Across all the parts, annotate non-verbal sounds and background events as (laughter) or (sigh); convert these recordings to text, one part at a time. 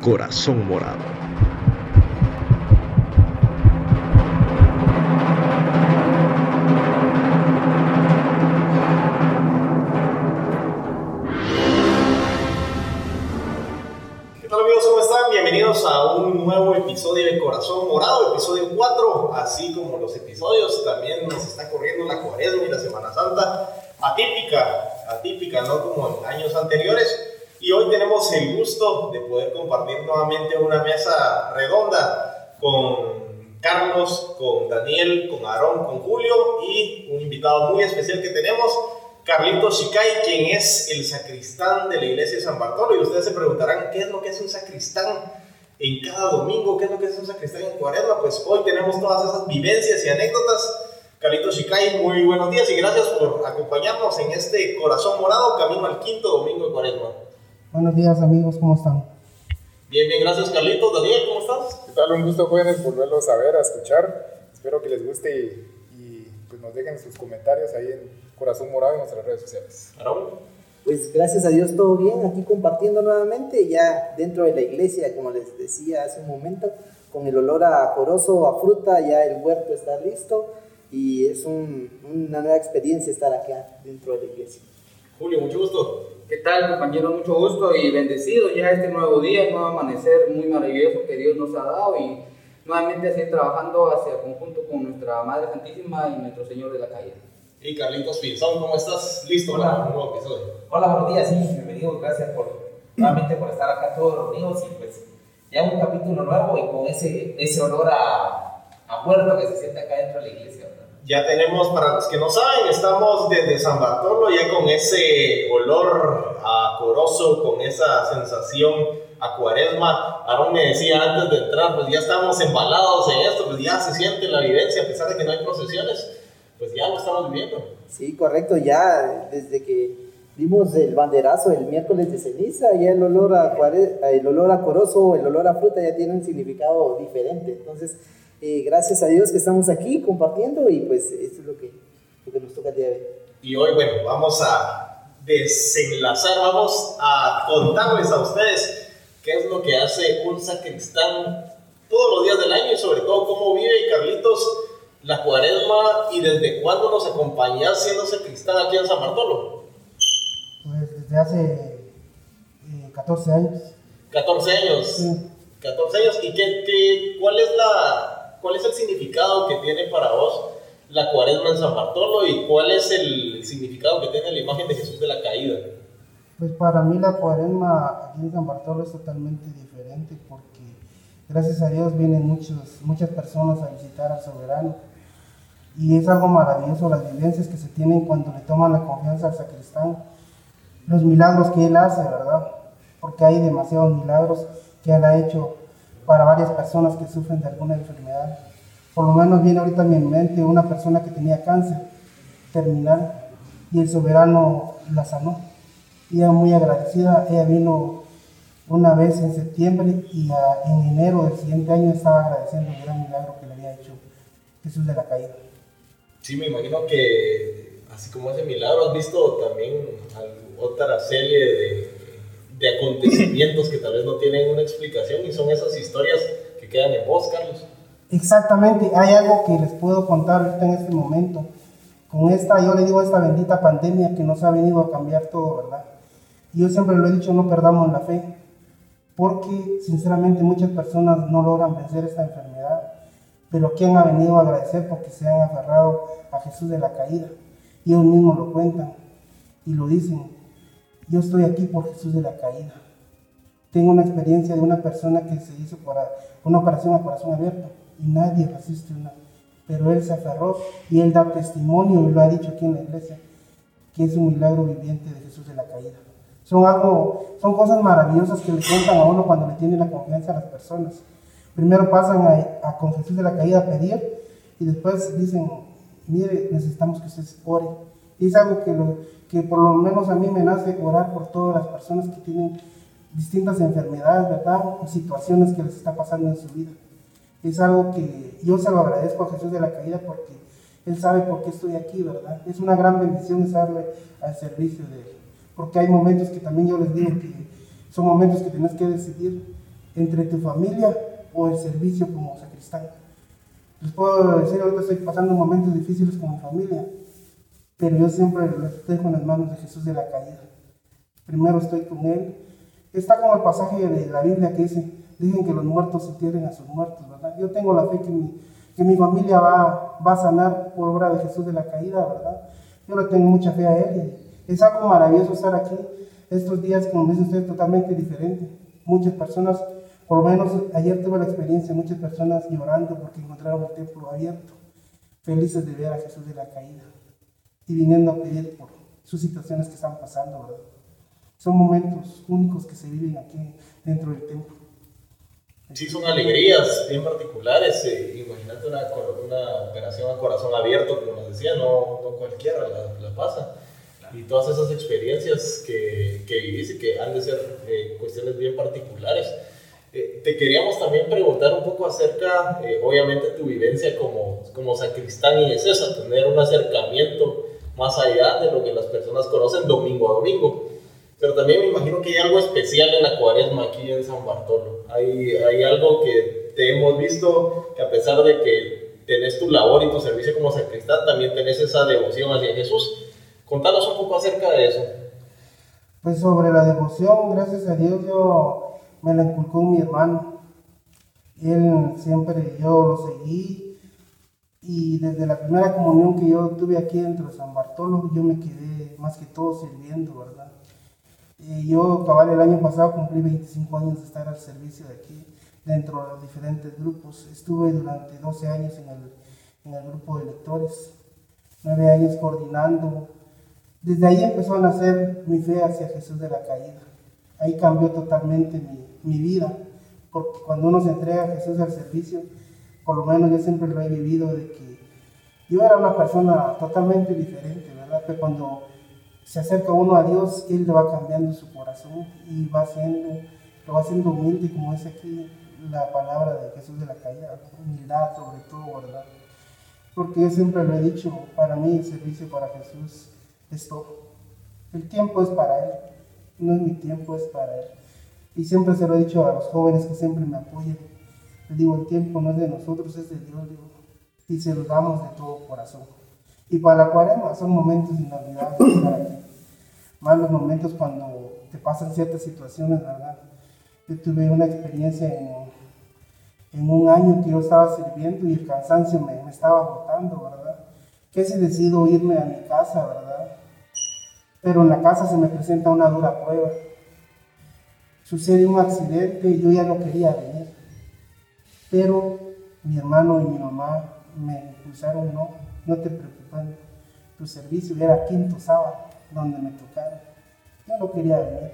Corazón Morado. ¿Qué tal amigos? ¿Cómo están? Bienvenidos a un nuevo episodio de Corazón Morado, episodio 4, así como los episodios, también nos está corriendo la cuaresma y la Semana Santa, atípica, atípica, no como en años anteriores. Y hoy tenemos el gusto de poder compartir nuevamente una mesa redonda con Carlos, con Daniel, con Aarón, con Julio y un invitado muy especial que tenemos, Carlitos Shicay, quien es el sacristán de la iglesia de San Bartolo. Y ustedes se preguntarán, ¿qué es lo que es un sacristán en cada domingo? ¿Qué es lo que es un sacristán en cuaresma? Pues hoy tenemos todas esas vivencias y anécdotas. Carlitos Shicay, muy buenos días y gracias por acompañarnos en este corazón morado, camino al quinto domingo de cuaresma. Buenos días amigos, ¿cómo están? Bien, bien, gracias Carlitos. Daniel, ¿cómo estás? ¿Qué tal? Un gusto, jóvenes, volverlos a ver, a escuchar. Espero que les guste y, y, pues nos dejen sus comentarios ahí en Corazón Morado en nuestras redes sociales. Pues gracias a Dios todo bien, aquí compartiendo nuevamente ya dentro de la iglesia, como les decía hace un momento, con el olor a corozo, a fruta, ya el huerto está listo y es un, una nueva experiencia estar acá dentro de la iglesia. Julio, mucho gusto. ¿Qué tal, compañeros? Mucho gusto y bendecido ya este nuevo día, nuevo amanecer muy maravilloso que Dios nos ha dado y nuevamente así trabajando hacia conjunto con nuestra Madre Santísima y nuestro Señor de la caída. Y Carlitos Pinzón, ¿cómo estás? ¿Listo Hola. para un nuevo episodio? Hola, buenos días, sí, bienvenidos, gracias por nuevamente por estar acá todos reunidos y pues ya un capítulo nuevo y con ese, ese olor a, a huerto que se siente acá dentro de la iglesia. Ya tenemos, para los que no saben, estamos desde San Bartolo ya con ese olor a corozo, con esa sensación a cuaresma. Aarón me decía antes de entrar, pues ya estamos embalados en esto, pues ya se siente la vivencia, a pesar de que no hay procesiones, pues ya lo estamos viviendo. Sí, correcto, ya desde que vimos el banderazo el miércoles de ceniza, ya el olor a, cuare- el olor a corozo, el olor a fruta ya tiene un significado diferente. Entonces, eh, gracias a Dios que estamos aquí compartiendo y pues esto es lo que, lo que nos toca el día de hoy. Y hoy, bueno, vamos a desenlazar, vamos a contarles a ustedes qué es lo que hace un sacristán todos los días del año y sobre todo cómo vive Carlitos la cuaresma y desde cuándo nos acompañás siendo sacristán aquí en San Bartolo. Pues desde hace eh, 14 años. 14 años. Sí. 14 años. ¿Y qué, qué- cuál, es la, cuál es el significado que tiene para vos la cuaresma en San Bartolo y cuál es el significado que tiene la imagen de Jesús de la caída? Pues para mí la cuaresma aquí en San Bartolo es totalmente diferente porque gracias a Dios vienen muchos, muchas personas a visitar al soberano y es algo maravilloso las vivencias que se tienen cuando le toman la confianza al sacristán, los milagros que él hace, ¿verdad? Porque hay demasiados milagros que él ha hecho para varias personas que sufren de alguna enfermedad. Por lo menos viene ahorita a mi mente una persona que tenía cáncer terminal y el soberano la sanó. Ella muy agradecida, ella vino una vez en septiembre y a- en enero del siguiente año estaba agradeciendo el gran milagro que le había hecho Jesús de la caída. Sí, me imagino que así como ese milagro, has visto también otra serie de, de acontecimientos que tal vez no tienen una explicación y son esas historias que quedan en vos, Carlos. Exactamente, hay algo que les puedo contar ahorita en este momento. Con esta, yo le digo, esta bendita pandemia que nos ha venido a cambiar todo, ¿verdad? Y yo siempre lo he dicho, no perdamos la fe, porque sinceramente muchas personas no logran vencer esta enfermedad, pero que han venido a agradecer porque se han aferrado a Jesús de la caída. Y ellos mismos lo cuentan y lo dicen, yo estoy aquí por Jesús de la caída. Tengo una experiencia de una persona que se hizo por a- una operación a corazón abierto y nadie resiste una. Pero él se aferró y él da testimonio y lo ha dicho aquí en la iglesia, que es un milagro viviente de Jesús de la caída. Son, algo, son cosas maravillosas que le cuentan a uno cuando le tiene la confianza a las personas. Primero pasan a, a con Jesús de la caída a pedir y después dicen, mire, necesitamos que usted ore. Y es algo que, lo- que por lo menos a mí me nace orar por todas las personas que tienen distintas enfermedades, ¿verdad? O situaciones que les está pasando en su vida. Es algo que yo se lo agradezco a Jesús de la caída porque Él sabe por qué estoy aquí, ¿verdad? Es una gran bendición estarle al servicio de Él. Porque hay momentos que también yo les digo que son momentos que tienes que decidir entre tu familia o el servicio como sacristán. Les puedo decir, ahorita estoy pasando momentos difíciles con mi familia, pero yo siempre dejo en las manos de Jesús de la caída. Primero estoy con Él. Está como el pasaje de la Biblia que dice, dicen que los muertos entierren a sus muertos, ¿verdad? Yo tengo la fe que mi, que mi familia va, va a sanar por obra de Jesús de la caída, ¿verdad? Yo le tengo mucha fe a Él es algo maravilloso estar aquí estos días, como dice usted, totalmente diferente. Muchas personas, por lo menos ayer tuve la experiencia, muchas personas llorando porque encontraron el templo abierto, felices de ver a Jesús de la caída y viniendo a pedir por sus situaciones que están pasando, ¿verdad? Son momentos únicos que se viven aquí dentro del templo. Sí, son alegrías bien particulares. eh, imagínate una, una operación a corazón abierto, como nos decía, no, no cualquiera la, la pasa. Y todas esas experiencias que, que vivís y que han de ser eh, cuestiones bien particulares. Eh, te queríamos también preguntar un poco acerca, eh, obviamente, tu vivencia como, como sacristán y es esa, tener un acercamiento más allá de lo que las personas conocen domingo a domingo. Pero también me imagino que hay algo especial en la cuaresma aquí en San Bartolo. Hay, hay algo que te hemos visto que a pesar de que tenés tu labor y tu servicio como sacristán, también tenés esa devoción hacia Jesús. Contanos un poco acerca de eso. Pues sobre la devoción, gracias a Dios, yo me la inculcó mi hermano. Él siempre, yo lo seguí. Y desde la primera comunión que yo tuve aquí dentro de San Bartolo, yo me quedé más que todo sirviendo, ¿verdad? Y yo, cabal, el año pasado cumplí 25 años de estar al servicio de aquí, dentro de los diferentes grupos. Estuve durante 12 años en el, en el grupo de lectores, 9 años coordinando. Desde ahí empezó a nacer mi fe hacia Jesús de la caída. Ahí cambió totalmente mi, mi vida, porque cuando uno se entrega a Jesús al servicio, por lo menos yo siempre lo he vivido de que yo era una persona totalmente diferente, ¿verdad? Pero cuando se acerca uno a Dios, Él le va cambiando su corazón y va haciendo, lo va haciendo humilde, como dice aquí la palabra de Jesús de la caída, humildad sobre todo, ¿verdad? Porque yo siempre lo he dicho, para mí el servicio para Jesús es todo. El tiempo es para Él, no es mi tiempo, es para Él. Y siempre se lo he dicho a los jóvenes que siempre me apoyan. Digo, el tiempo no es de nosotros, es de Dios, digo, y se lo damos de todo corazón. Y para la cuarema son momentos inolvidables aquí. Más los momentos cuando te pasan ciertas situaciones, ¿verdad? Yo tuve una experiencia en, en un año que yo estaba sirviendo y el cansancio me, me estaba agotando, ¿verdad? Que si decido irme a mi casa, ¿verdad? Pero en la casa se me presenta una dura prueba. Sucede un accidente y yo ya no quería venir. Pero mi hermano y mi mamá me impulsaron, no, no te preocupes, tu servicio era quinto sábado, donde me tocaron. Yo no quería venir,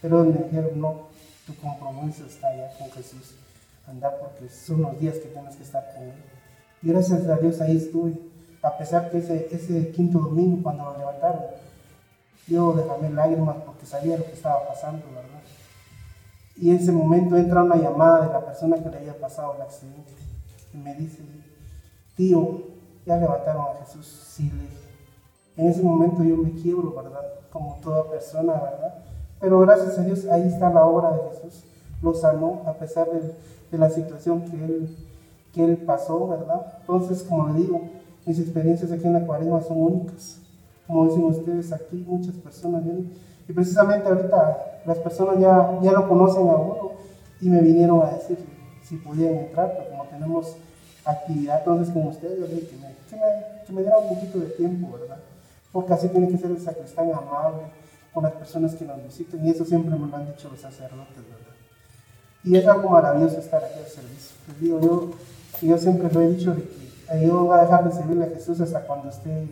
pero me dijeron, no, tu compromiso está allá con Jesús. Anda porque son los días que tienes que estar con Él. Y gracias a Dios ahí estuve, a pesar que ese, ese quinto domingo cuando lo levantaron, yo derramé lágrimas porque sabía lo que estaba pasando, ¿verdad? Y en ese momento entra una llamada de la persona que le había pasado el accidente y me dice, tío, ya levantaron a Jesús. Sí, le dije. En ese momento yo me quiebro, ¿verdad? Como toda persona, ¿verdad? Pero gracias a Dios ahí está la obra de Jesús. Lo sanó a pesar de, de la situación que él, que él pasó, ¿verdad? Entonces, como le digo, mis experiencias aquí en la cuaresma son únicas. Como dicen ustedes aquí, muchas personas vienen. Y precisamente ahorita las personas ya, ya lo conocen a uno y me vinieron a decir si podían entrar, pero como tenemos actividad entonces con ustedes, yo que me, que me, diera un poquito de tiempo, ¿verdad? Porque así tiene que ser el sacristán amable con las personas que nos visitan y eso siempre me lo han dicho los sacerdotes, ¿verdad? Y es algo maravilloso estar aquí al servicio. Les digo yo, yo siempre lo he dicho de que yo voy a dejar de servirle a Jesús hasta cuando esté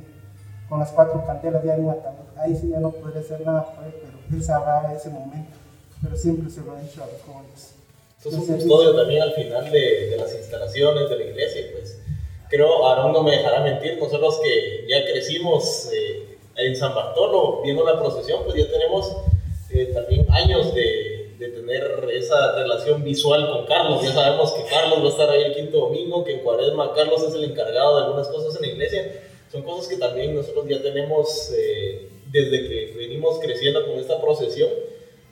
con las cuatro candelas de un. Ahí sí ya no podré hacer nada él, pero él sabrá ese momento. Pero siempre se lo he dicho a los jóvenes. Esto es un custodio también al final de, de las instalaciones de la iglesia. Pues creo, Aarón no me dejará mentir, nosotros que ya crecimos eh, en San Bartolo viendo la procesión, pues ya tenemos eh, también años de, de tener esa relación visual con Carlos. Ya sabemos que Carlos va a estar ahí el quinto domingo, que en Cuaresma Carlos es el encargado de algunas cosas en la iglesia. Son cosas que también nosotros ya tenemos eh, desde que venimos creciendo con esta procesión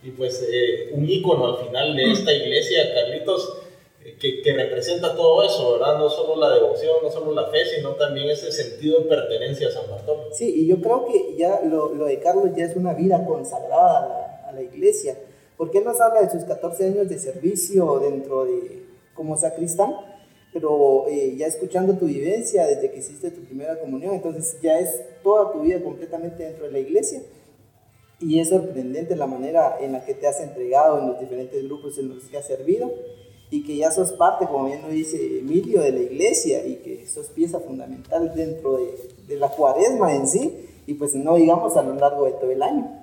y pues eh, un ícono al final de esta (clears throat) iglesia, Carlitos, eh, que, que, representa todo eso, ¿verdad? No solo la devoción, no solo la fe, sino también ese sentido de pertenencia a San Bartolo. Sí, y yo creo que ya lo, lo de Carlos ya es una vida consagrada a la, a la iglesia, porque él nos habla de sus 14 años de servicio dentro de, como sacristán, pero eh, ya escuchando tu vivencia desde que hiciste tu primera comunión, entonces ya es toda tu vida completamente dentro de la iglesia. Y es sorprendente la manera en la que te has entregado en los diferentes grupos en los que has servido y que ya sos parte, como bien lo dice Emilio, de la iglesia y que sos pieza fundamental dentro de, de la cuaresma en sí y pues no digamos a lo largo de todo el año.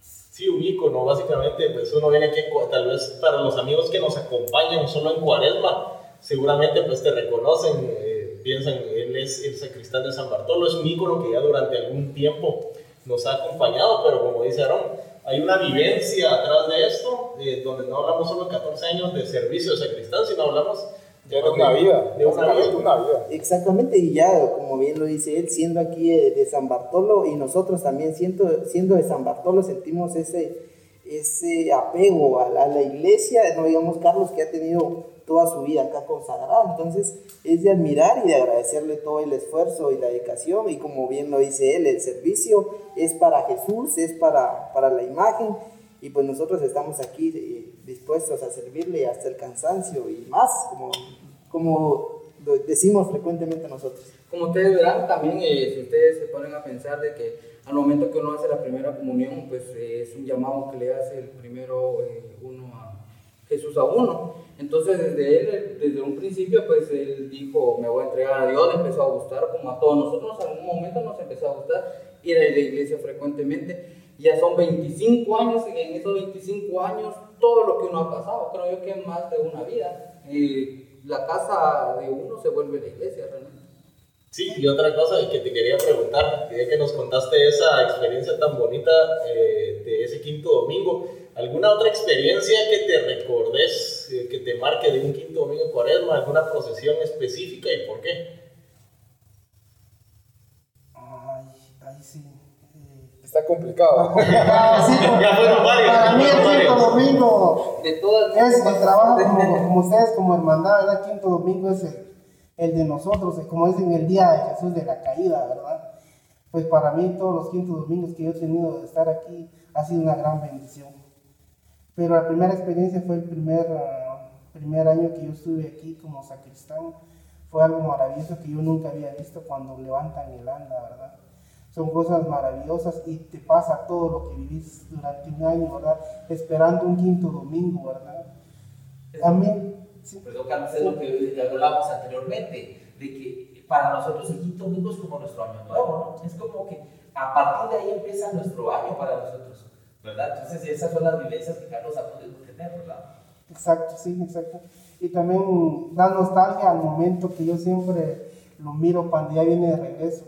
Sí, un ícono, básicamente, pues uno viene aquí, tal vez para los amigos que nos acompañan solo en cuaresma, seguramente pues te reconocen, eh, piensan, él es el sacristán de San Bartolo, es un ícono que ya durante algún tiempo nos ha acompañado, pero como dice Aaron, hay una vivencia atrás de esto, eh, donde no hablamos solo de 14 años de servicio de sacristán, sino hablamos de, de una vida, de una vida. una vida. Exactamente, y ya, como bien lo dice él, siendo aquí de, de San Bartolo y nosotros también siendo, siendo de San Bartolo sentimos ese, ese apego a la, a la iglesia, no digamos Carlos que ha tenido toda su vida acá consagrada. Entonces es de admirar y de agradecerle todo el esfuerzo y la dedicación. Y como bien lo dice él, el servicio es para Jesús, es para, para la imagen. Y pues nosotros estamos aquí eh, dispuestos a servirle hasta el cansancio y más, como, como decimos frecuentemente nosotros. Como ustedes verán, también eh, si ustedes se ponen a pensar de que al momento que uno hace la primera comunión, pues eh, es un llamado que le hace el primero uno a Jesús a uno. Entonces, desde él, desde un principio, pues él dijo, me voy a entregar a Dios, le empezó a gustar, como a todos nosotros, en algún momento nos empezó a gustar ir a la iglesia frecuentemente. Ya son 25 años y en esos 25 años todo lo que uno ha pasado, creo yo que más de una vida. Y la casa de uno se vuelve la iglesia realmente. Sí, y otra cosa que te quería preguntar, ya que nos contaste esa experiencia tan bonita eh, de ese quinto domingo, ¿alguna otra experiencia que te recordes, eh, que te marque de un quinto domingo cuaresma, alguna procesión específica y por qué? Ay, ahí sí. eh, Está complicado. sí, (laughs) Para ya mí el quinto varios. domingo De todas es el trabajo (laughs) como, como ustedes como hermandad, ¿verdad? Quinto domingo es el, el de nosotros, como dicen el día de Jesús de la caída, ¿verdad? Pues para mí todos los quintos domingos que yo he tenido de estar aquí ha sido una gran bendición. Pero la primera experiencia fue el primer, primer año que yo estuve aquí como sacristán. Fue algo maravilloso que yo nunca había visto cuando levantan el anda, ¿verdad? Son cosas maravillosas y te pasa todo lo que vivís durante un año, ¿verdad? Esperando un quinto domingo, ¿verdad? También, sí, Perdón, Carlos, es lo que ya hablábamos anteriormente, de que para nosotros el domingo es como nuestro año nuevo, ¿no? Es como que a partir de ahí empieza nuestro año para nosotros, ¿verdad? Entonces esas son las vivencias que Carlos ha podido tener, ¿verdad? Exacto, sí, exacto. Y también da nostalgia al momento que yo siempre lo miro cuando ya viene de regreso.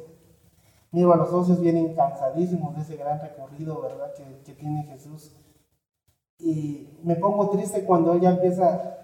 Miro a los socios vienen cansadísimos de ese gran recorrido, ¿verdad? Que, que tiene Jesús. Y me pongo triste cuando él ya empieza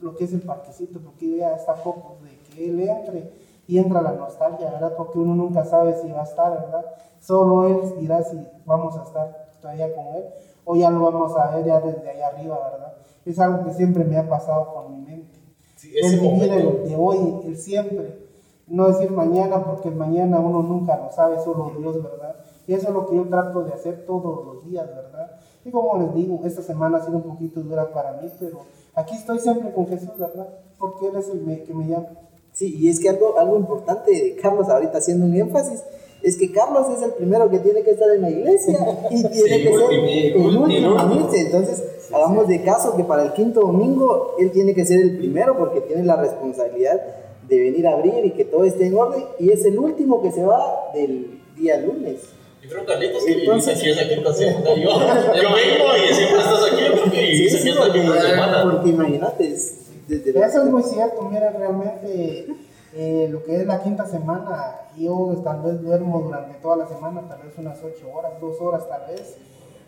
lo que es el parquecito, porque ya está poco de que él entre y entra la nostalgia, ¿verdad? Porque uno nunca sabe si va a estar, ¿verdad? Solo él dirá si vamos a estar todavía con él o ya lo vamos a ver ya desde allá arriba, ¿verdad? Es algo que siempre me ha pasado por mi mente. Sí, el vivir el de hoy, el siempre. No decir mañana, porque mañana uno nunca lo sabe, solo Dios, ¿verdad? Y eso es lo que yo trato de hacer todos los días, ¿verdad? Y como les digo, esta semana ha sido un poquito dura para mí, pero aquí estoy siempre con Jesús, ¿verdad? Porque Él es el que me llama. Sí, y es que algo, algo importante de Carlos ahorita haciendo un énfasis es que Carlos es el primero que tiene que estar en la iglesia (laughs) y tiene Sí, que ser el último. en irse. Entonces, hagamos de caso que para el quinto domingo él tiene que ser el primero porque tiene la responsabilidad de venir a abrir y que todo esté en orden y es el último que se va del día lunes. Yo creo, Carlitos, que vivís Entonces- aquí esa quinta (laughs) semana. Yo, yo vengo y siempre estás aquí porque vivís Sí, aquí sí, esta porque, imagínate, es desde Eso es muy cierto, mira, realmente eh, lo que es la quinta semana, yo tal vez duermo durante toda la semana, tal vez unas ocho horas, dos horas tal vez,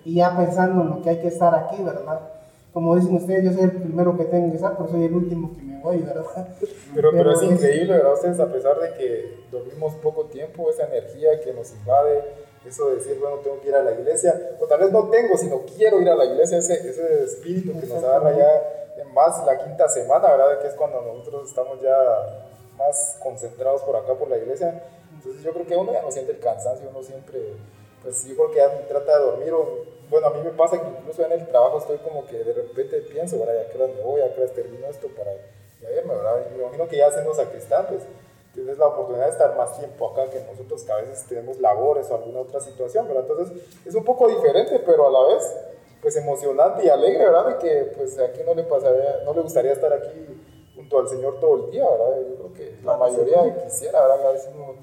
y ya pensando en lo que hay que estar aquí, ¿verdad? Como dicen ustedes, yo soy el primero que tengo que estar, pero soy el último que me voy, ¿verdad? Pero, pero es increíble, ¿verdad? Ustedes, a pesar de que dormimos poco tiempo, esa energía que nos invade, eso de decir, bueno, tengo que ir a la iglesia, o tal vez no tengo, sino quiero ir a la iglesia, ese, ese espíritu que nos agarra ya más la quinta semana, ¿verdad? Que es cuando nosotros estamos ya más concentrados por acá por la iglesia. Entonces yo creo que uno ya no siente el cansancio, uno siempre, pues yo creo que ya trata de dormir, o, bueno, a mí me pasa que incluso en el trabajo estoy como que de repente pienso, ¿verdad? Ya que me voy, ya que termino esto para ya irme, ¿verdad? Y me imagino que ya siendo sacristán, pues tienes la oportunidad de estar más tiempo acá que nosotros que a veces tenemos labores o alguna otra situación, ¿verdad? Entonces es un poco diferente, pero a la vez pues emocionante y alegre, ¿verdad? De que pues aquí no le pasaría, no le gustaría estar aquí junto al Señor todo el día, ¿verdad? Yo creo que la mayoría quisiera, ¿verdad? A veces no...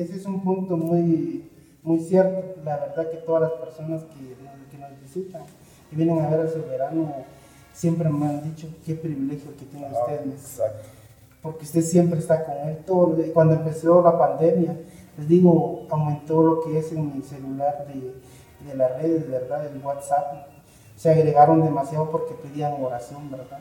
Ese es un punto muy, muy cierto, la verdad que todas las personas que, que nos visitan y vienen a ver al soberano siempre me han dicho qué privilegio que tienen Ah, ustedes exacto. porque usted siempre está con él. Todo, cuando empezó la pandemia, les digo, aumentó lo que es en mi celular de, de las redes, ¿verdad? Del WhatsApp. Se agregaron demasiado porque pedían oración, ¿verdad?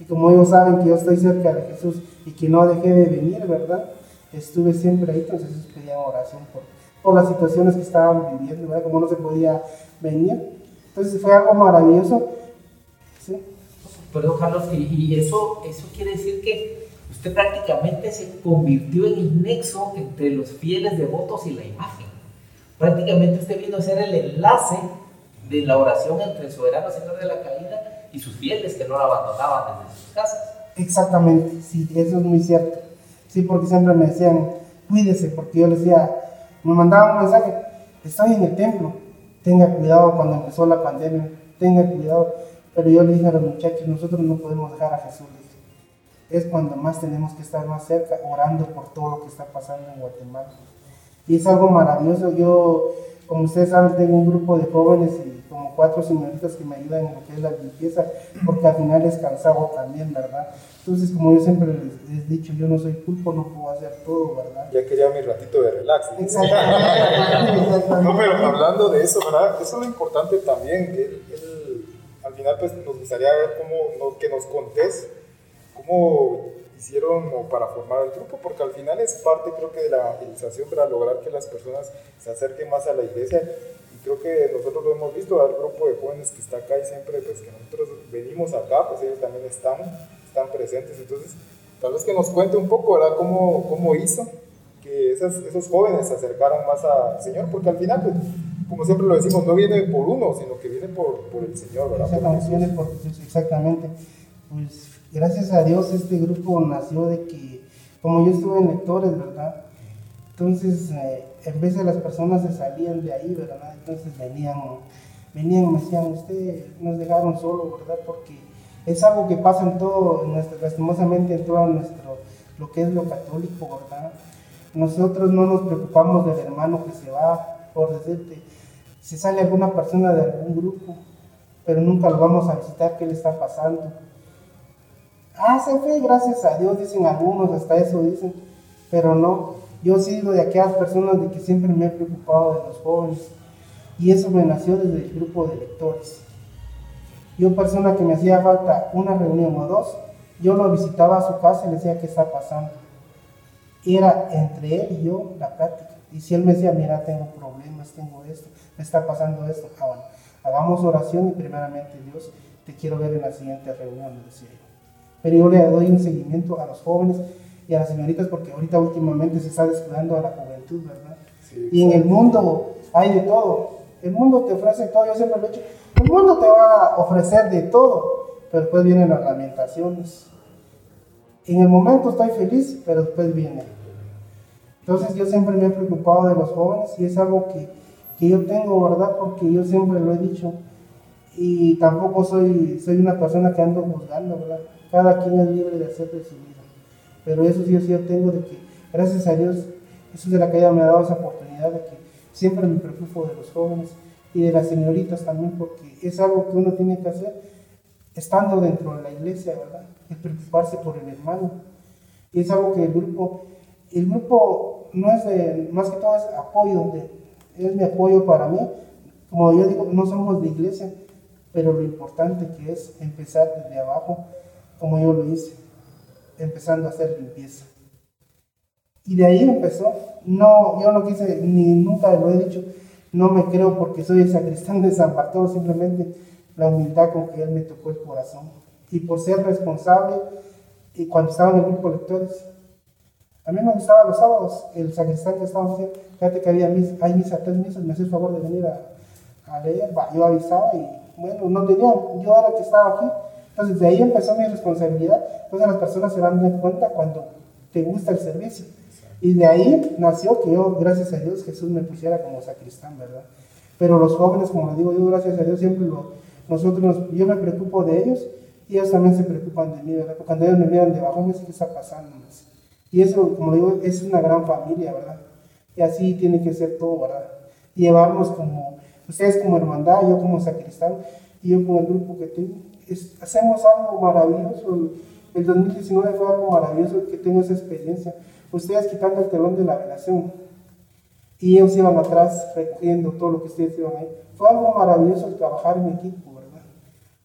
Y como ellos saben que yo estoy cerca de Jesús y que no dejé de venir, ¿verdad? Estuve siempre ahí, entonces ellos pedían oración por, por las situaciones que estaban viviendo, ¿verdad? Como no se podía venir. Entonces fue algo maravilloso. ¿sí? Perdón, Carlos, y, eso, eso quiere decir que usted prácticamente se convirtió en el nexo entre los fieles devotos y la imagen. Prácticamente usted vino a ser el enlace de la oración entre el soberano Señor de la caída y sus fieles que no lo abandonaban desde sus casas. Exactamente, sí, eso es muy cierto. Sí, porque siempre me decían, cuídese, porque yo les decía, me mandaban un mensaje, estoy en el templo, tenga cuidado cuando empezó la pandemia, tenga cuidado. Pero yo le dije a los muchachos, nosotros no podemos dejar a Jesús. Es cuando más tenemos que estar más cerca, orando por todo lo que está pasando en Guatemala. Y es algo maravilloso. Yo, como ustedes saben, tengo un grupo de jóvenes y como cuatro señoritas que me ayudan en lo que es la limpieza, porque al final es cansado también, ¿verdad? Entonces, como yo siempre les, he dicho, yo no soy pulpo, no puedo hacer todo, ¿verdad? Ya quería mi ratito de relax. ¿no? Exactamente. No, pero hablando de eso, ¿verdad? Eso es lo importante también, que él- al final pues nos gustaría ver cómo, que nos contés cómo hicieron o para formar el grupo, porque al final es parte creo que de la evangelización para lograr que las personas se acerquen más a la iglesia y creo que nosotros lo hemos visto, el grupo de jóvenes que está acá y siempre pues que nosotros venimos acá, pues ellos también están, están presentes, entonces tal vez que nos cuente un poco, ¿verdad? Cómo, cómo hizo que esas- esos jóvenes se acercaran más al Señor, porque al final, pues, como siempre lo decimos, no viene por uno, sino que viene por, por el Señor, ¿verdad? Por Exactamente, Jesús. viene por exactamente. Pues gracias a Dios este grupo nació de que, como yo estuve en lectores, ¿verdad? Entonces, eh, en vez de las personas se salían de ahí, ¿verdad? Entonces venían, venían y me decían, usted nos dejaron solo, ¿verdad? Porque es algo que pasa en todo, nuestro- lastimosamente en todo nuestro, lo que es lo católico, ¿verdad? Nosotros no nos preocupamos del hermano que se va, por decirte, si sale alguna persona de algún grupo, pero nunca lo vamos a visitar, qué le está pasando. Ah, se fue, gracias a Dios, dicen algunos, hasta eso dicen, pero no. Yo he sido de aquellas personas de que siempre me he preocupado de los jóvenes, y eso me nació desde el grupo de lectores. Yo, persona que me hacía falta una reunión o dos, yo lo visitaba a su casa y le decía qué está pasando. Era entre él y yo la práctica. Y si él me decía, mira, tengo problemas, tengo esto, me está pasando esto, ah, bueno, hagamos oración y primeramente Dios, te quiero ver en la siguiente reunión, le decía yo. Pero yo le doy un seguimiento a los jóvenes y a las señoritas porque ahorita últimamente se está descuidando a la juventud, ¿verdad? Sí, Y en el mundo hay de todo. El mundo te ofrece todo, yo siempre lo he dicho. El mundo te va a ofrecer de todo, pero después vienen las lamentaciones. En el momento estoy feliz, pero después viene. Entonces yo siempre me he preocupado de los jóvenes y es algo que, que yo tengo, ¿verdad? Porque yo siempre lo he dicho. Y tampoco soy, soy una persona que ando juzgando, ¿verdad? Cada quien es libre de hacer de su vida. Pero eso sí, yo tengo de que, gracias a Dios, Jesús de la caída me ha dado esa oportunidad de que siempre me preocupo de los jóvenes y de las señoritas también, porque es algo que uno tiene que hacer estando dentro de la iglesia, ¿verdad? El preocuparse por el hermano. Y es algo que el grupo, el grupo no es de, más que todo es apoyo, es mi apoyo para mí. Como yo digo, no somos de iglesia, pero lo importante que es empezar desde abajo, como yo lo hice, empezando a hacer limpieza. Y de ahí empezó. No, yo no quise, ni nunca lo he dicho, no me creo porque soy el sacristán de San Bartolo, simplemente la humildad con que él me tocó el corazón. Y por ser responsable, y cuando estaba en el grupo de lectores, a mí me gustaba los sábados, el sacristán que estaba haciendo, fíjate que había mis, hay misa, tres misas, me hacía el favor de venir a, a leer, va, yo avisaba y bueno, no tenía, yo era el que estaba aquí, entonces de ahí empezó mi responsabilidad, entonces las personas se van dando cuenta cuando te gusta el servicio. Y de ahí nació que yo, gracias a Dios, Jesús me pusiera como sacristán, ¿verdad? Pero los jóvenes, como les digo yo, gracias a Dios, siempre lo, nosotros, nos- yo me preocupo de ellos y ellos también se preocupan de mí, ¿verdad? Porque cuando ellos me miran debajo, me dicen, ¿qué está pasando? Y eso, como digo, es una gran familia, ¿verdad? Y así tiene que ser todo, ¿verdad? Llevarnos como, ustedes como hermandad, yo como sacristán, y yo con el grupo que tengo, es- hacemos algo maravilloso. El, el 2019 fue algo maravilloso que tengo esa experiencia. Ustedes quitando el telón de la velación y ellos iban atrás recogiendo todo lo que ustedes iban ahí. Fue algo maravilloso el trabajar en equipo, ¿verdad?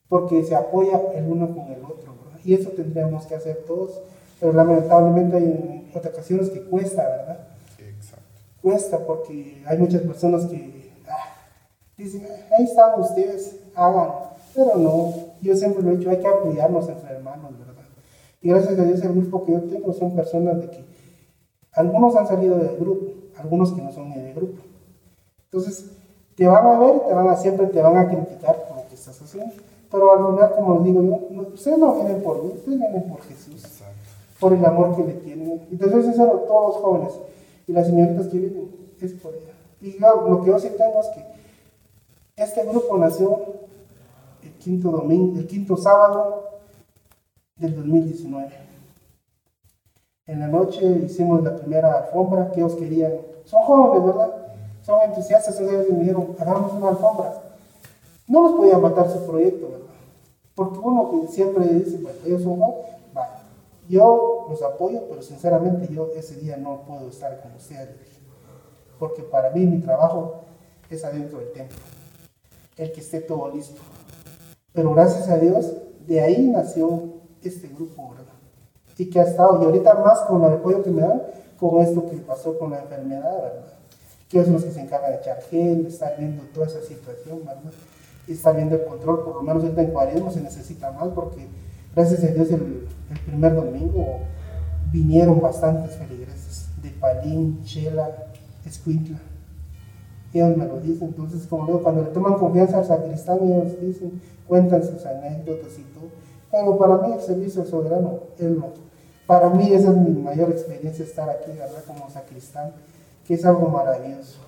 Porque se apoya el uno con el otro, ¿verdad? Y eso tendríamos que hacer todos, pero lamentablemente hay otras ocasiones que cuesta, ¿verdad? Exacto. Cuesta porque hay muchas personas que ah, dicen, ahí están ustedes, hagan, pero no, yo siempre lo he dicho, hay que apoyarnos entre hermanos, ¿verdad? Y gracias a Dios el grupo que yo tengo son personas de que algunos han salido del grupo, algunos que no son ni del grupo. Entonces, te van a ver, te van a siempre te van a criticar por lo que estás haciendo. Pero al final, como les digo yo, no- ustedes no vienen por mí, ustedes vienen por Jesús, Exacto. por el amor que le tienen. Entonces, eso es todos los jóvenes y las señoritas que vienen, es por ella. Y yo, lo que yo sí tengo es que este grupo nació quinto domingo, el quinto sábado del 2019. En la noche hicimos la primera alfombra que ellos querían. Son jóvenes, ¿verdad? Son entusiastas, ellos me dijeron, hagamos una alfombra. No los podía matar su proyecto, ¿verdad? Porque uno que siempre dice, bueno, ellos son jóvenes, vale. Yo los apoyo, pero sinceramente yo ese día no puedo estar con ustedes. Porque para mí mi trabajo es adentro del templo. El que esté todo listo. Pero gracias a Dios, de ahí nació este grupo, ¿verdad? Y que ha estado, y ahorita más con el apoyo que me dan, con esto que pasó con la enfermedad, ¿verdad? Que son los que se encargan de echar gel, de estar viendo toda esa situación, ¿verdad? Y estar viendo el control, por lo menos ahorita en cuaresma se necesita más, porque gracias a Dios el, el primer domingo vinieron bastantes feligreses, de Palín, Chela, Escuintla. Ellos me lo dicen, entonces como digo, cuando le toman confianza al sacristán, ellos dicen, cuentan sus anécdotas y todo. Pero para mí el servicio soberano, él no. Para mí esa es mi mayor experiencia estar aquí, ¿verdad? Como sacristán, que es algo maravilloso.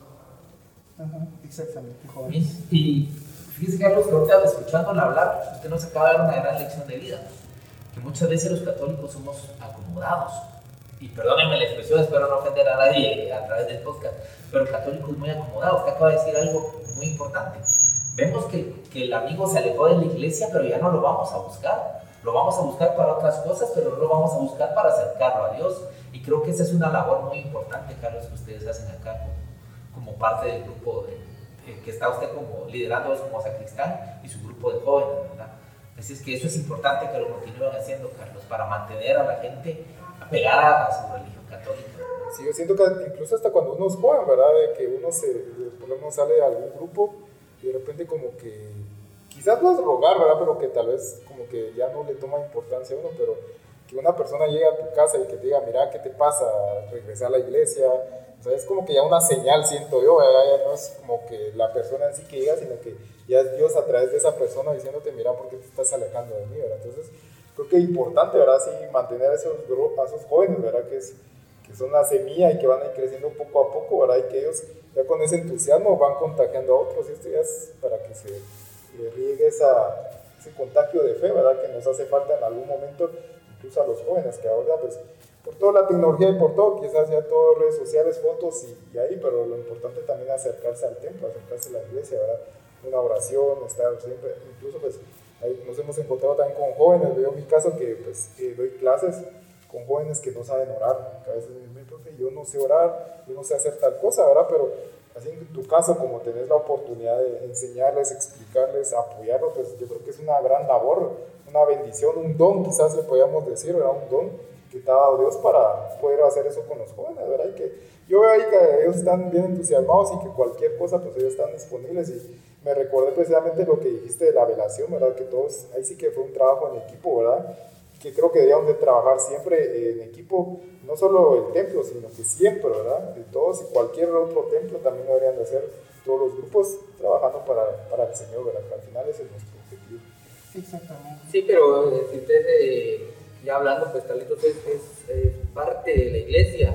Ajá, exactamente, joven. Y fíjese, Carlos, que ahorita escuchándola hablar, usted nos acaba de dar una gran lección de vida. Que muchas veces los católicos somos acomodados. Y perdónenme la expresión, espero no ofender a nadie a través del podcast, pero católicos muy acomodados. Usted acaba de decir algo muy importante. Vemos que, que el amigo se alejó de la iglesia, pero ya no lo vamos a buscar. Lo vamos a buscar para otras cosas, pero no lo vamos a buscar para acercarlo a Dios. Y creo que esa es una labor muy importante, Carlos, que ustedes hacen acá como, como parte del grupo de, eh, que está usted como liderando como sacristán y su grupo de jóvenes, ¿verdad? Así es que eso es importante que lo continúen haciendo, Carlos, para mantener a la gente apegada a su religión católica. Sí, yo siento que incluso hasta cuando uno es joven, ¿verdad? De que uno se, por lo menos sale de algún grupo y de repente como que, quizás no es rogar, ¿verdad? Pero que tal vez como que ya no le toma importancia a uno, pero que una persona llegue a tu casa y que te diga, mira, ¿qué te pasa? Regresar a la iglesia. O sea, es como que ya una señal, siento yo, ¿verdad? Ya no es como que la persona en sí que llega, sino que ya es Dios a través de esa persona diciéndote, mira, ¿por qué te estás alejando de mí, ¿verdad? Entonces, creo que es importante, ¿verdad? Sí, mantener a esos, a esos jóvenes, ¿verdad? Que, es, que son la semilla y que van a ir creciendo poco a poco, ¿verdad? Y que ellos ya con ese entusiasmo van contagiando a otros. Y esto ya es para que se riegue ese contagio de fe, ¿verdad? Que nos hace falta en algún momento, incluso a los jóvenes, que ahora, pues, por toda la tecnología y por todo, quizás ya todo redes sociales, fotos y, ahí, pero lo importante también es acercarse al templo, acercarse a la iglesia, ¿verdad? Una oración, estar siempre, incluso pues nos hemos encontrado también con jóvenes, veo mi caso que pues doy clases con jóvenes que no saben orar, que a veces me dicen, profe, yo no sé orar, yo no sé hacer tal cosa, ¿verdad? Pero así en tu caso, como tenés la oportunidad de enseñarles, explicarles, apoyarlos, pues yo creo que es una gran labor, una bendición, un don, quizás le podríamos decir, ¿verdad? Un don que te ha dado Dios para poder hacer eso con los jóvenes, ¿verdad? Y que yo veo ahí que ellos están bien entusiasmados y que cualquier cosa, pues ellos están disponibles. Y me recordé precisamente lo que dijiste de la velación, ¿verdad? Que todos, ahí sí que fue un trabajo en equipo, ¿verdad? Que creo que deberíamos de trabajar siempre en equipo, no solo el templo, sino que siempre, ¿verdad? De todos y cualquier otro templo también deberían de hacer todos los grupos trabajando para, para el Señor, ¿verdad? Que al final ese es nuestro objetivo. Exactamente. Sí, pero eh, si usted, eh, ya hablando, pues Carlitos es, es- es parte de la iglesia,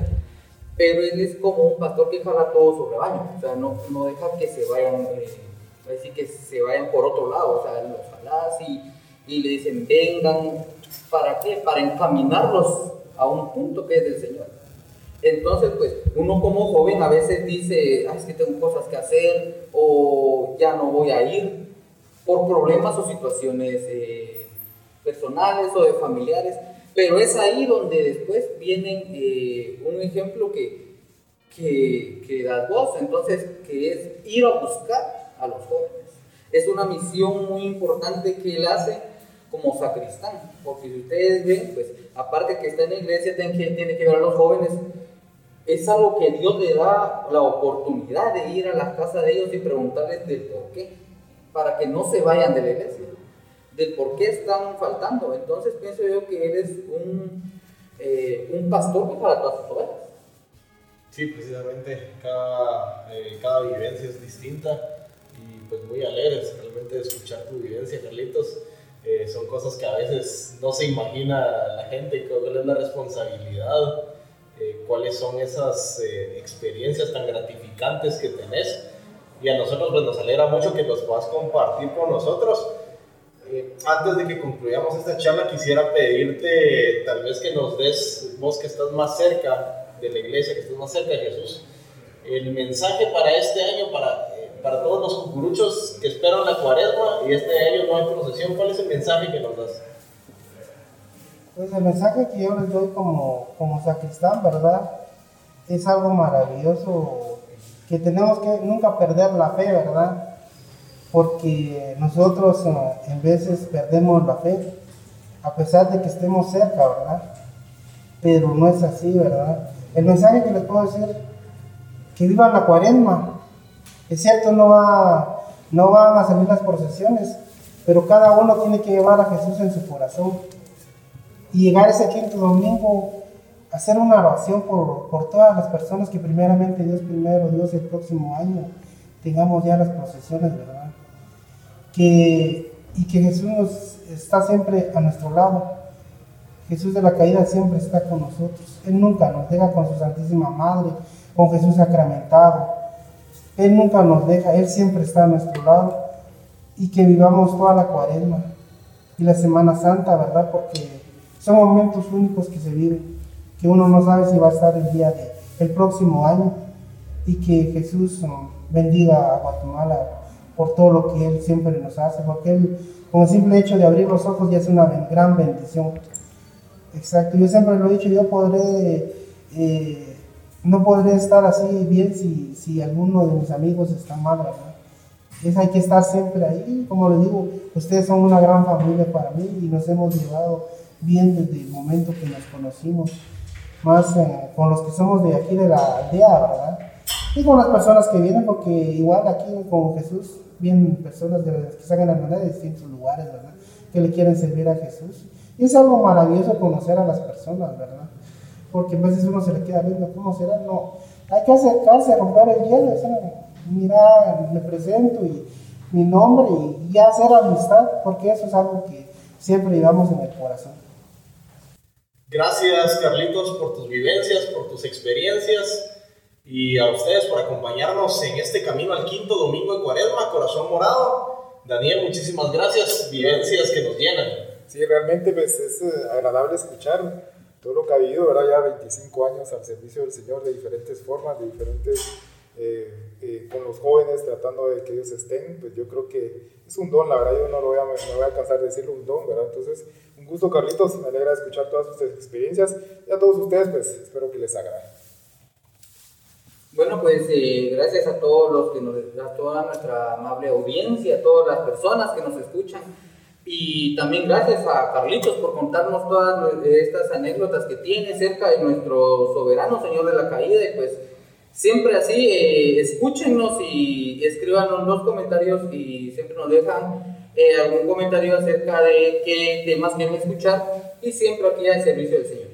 pero él es como un pastor que jala todo su rebaño, o sea, no, no deja que se vayan, eh, así que se vayan por otro lado, o sea, los jalás y, y le dicen, vengan, ¿para qué? Para encaminarlos a un punto que es del Señor. Entonces, pues, uno como joven a veces dice, "Ay, es que tengo cosas que hacer, o ya no voy a ir, por problemas o situaciones eh, personales o de familiares, pero es ahí donde después vienen eh, un ejemplo que, que, que das vos, entonces, que es ir a buscar a los jóvenes. Es una misión muy importante que él hace como sacristán, porque si ustedes ven, pues aparte que está en la iglesia, tiene que, tiene que ver a los jóvenes, es algo que Dios le da la oportunidad de ir a la casa de ellos y preguntarles del por qué, para que no se vayan de la iglesia, del por qué están faltando. Entonces pienso yo que él es un, eh, un pastor para todas sus ovejas. Sí, precisamente cada, eh, cada vivencia es distinta pues muy alegres realmente de escuchar tu vivencia, Carlitos. Eh, son cosas que a veces no se imagina la gente, cuál es la responsabilidad, eh, cuáles son esas eh, experiencias tan gratificantes que tenés. Y a nosotros pues, nos alegra mucho que los puedas compartir con nosotros. Eh, antes de que concluyamos esta charla, quisiera pedirte tal vez que nos des, vos que estás más cerca de la iglesia, que estás más cerca de Jesús, el mensaje para este año, para, para todos los cucuruchos que esperan la cuaresma y este año no hay procesión, ¿cuál es el mensaje que nos das? Pues el mensaje que yo les doy como, como sacristán, ¿verdad? Es algo maravilloso que tenemos que nunca perder la fe, ¿verdad? Porque nosotros eh, en veces perdemos la fe, a pesar de que estemos cerca, ¿verdad? Pero no es así, ¿verdad? El mensaje que les puedo decir, que vivan la cuaresma. Es cierto, no, va, no van a salir las procesiones, pero cada uno tiene que llevar a Jesús en su corazón y llegar ese quinto domingo hacer una oración por, por todas las personas que primeramente Dios primero, Dios el próximo año tengamos ya las procesiones, ¿verdad? Que, y que Jesús nos está siempre a nuestro lado. Jesús de la caída siempre está con nosotros. Él nunca nos deja con su Santísima Madre, con Jesús sacramentado. Él nunca nos deja, Él siempre está a nuestro lado. Y que vivamos toda la cuaresma y la Semana Santa, ¿verdad? Porque son momentos únicos que se viven, que uno no sabe si va a estar el día de, próximo año y que Jesús um, bendiga a Guatemala por todo lo que Él siempre nos hace, porque Él, con el simple hecho de abrir los ojos, ya es una gran bendición. Exacto, yo siempre lo he dicho, yo podré, eh, no podré estar así bien si, si alguno de mis amigos está mal, ¿verdad? Es, hay que estar siempre ahí, como les digo, ustedes son una gran familia para mí y nos hemos llevado bien desde el momento que nos conocimos, más eh, con los que somos de aquí de la aldea, ¿verdad? Y con las personas que vienen, porque igual aquí con Jesús vienen personas de las que sacan la hermandad de distintos lugares, ¿verdad? Que le quieren servir a Jesús. Y es algo maravilloso conocer a las personas, ¿verdad? Porque a veces uno se le queda viendo, ¿cómo será? No, hay que acercarse, romper el hielo, sea, mira, me presento y mi nombre y ya hacer amistad, porque eso es algo que siempre llevamos en el corazón. Gracias Carlitos por tus vivencias, por tus experiencias y a ustedes por acompañarnos en este camino al quinto domingo de Cuaresma, Corazón Morado. Daniel, muchísimas gracias, vivencias que nos llenan. Sí, realmente pues, es eh, agradable escuchar todo lo que ha habido, ¿verdad? Ya 25 años al servicio del Señor de diferentes formas, de diferentes, eh, eh, con los jóvenes, tratando de que ellos estén, pues yo creo que es un don, la verdad, yo no lo voy a, no voy a cansar de decirlo, un don, ¿verdad? Entonces, un gusto, Carlitos, me alegra escuchar todas sus experiencias y a todos ustedes, pues espero que les agrade. Bueno, pues eh, gracias a todos los que nos, a toda nuestra amable audiencia, a todas las personas que nos escuchan. Y también gracias a Carlitos por contarnos todas estas anécdotas que tiene cerca de nuestro soberano Señor de la Caída. Y pues siempre así, eh, escúchenos y escríbanos los comentarios y siempre nos dejan eh, algún comentario acerca de qué temas quieren escuchar y siempre aquí al servicio del Señor.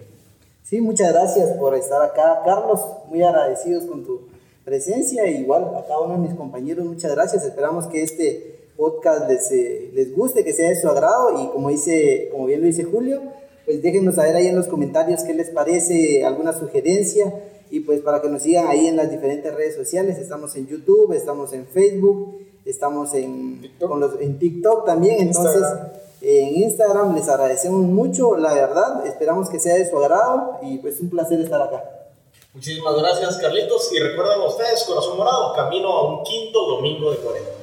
Sí, muchas gracias por estar acá, Carlos. Muy agradecidos con tu presencia. Igual a cada uno de mis compañeros, muchas gracias. Esperamos que este podcast les, eh, les guste, que sea de su agrado y como, dice, como bien lo dice Julio, pues déjenos saber ahí en los comentarios qué les parece, alguna sugerencia y pues para que nos sigan ahí en las diferentes redes sociales, estamos en YouTube, estamos en Facebook, estamos en TikTok, con los, en TikTok también, entonces en Instagram les agradecemos mucho, la verdad, esperamos que sea de su agrado y pues un placer estar acá. Muchísimas gracias Carlitos y recuerden ustedes, Corazón Morado, camino a un quinto domingo de cuarenta.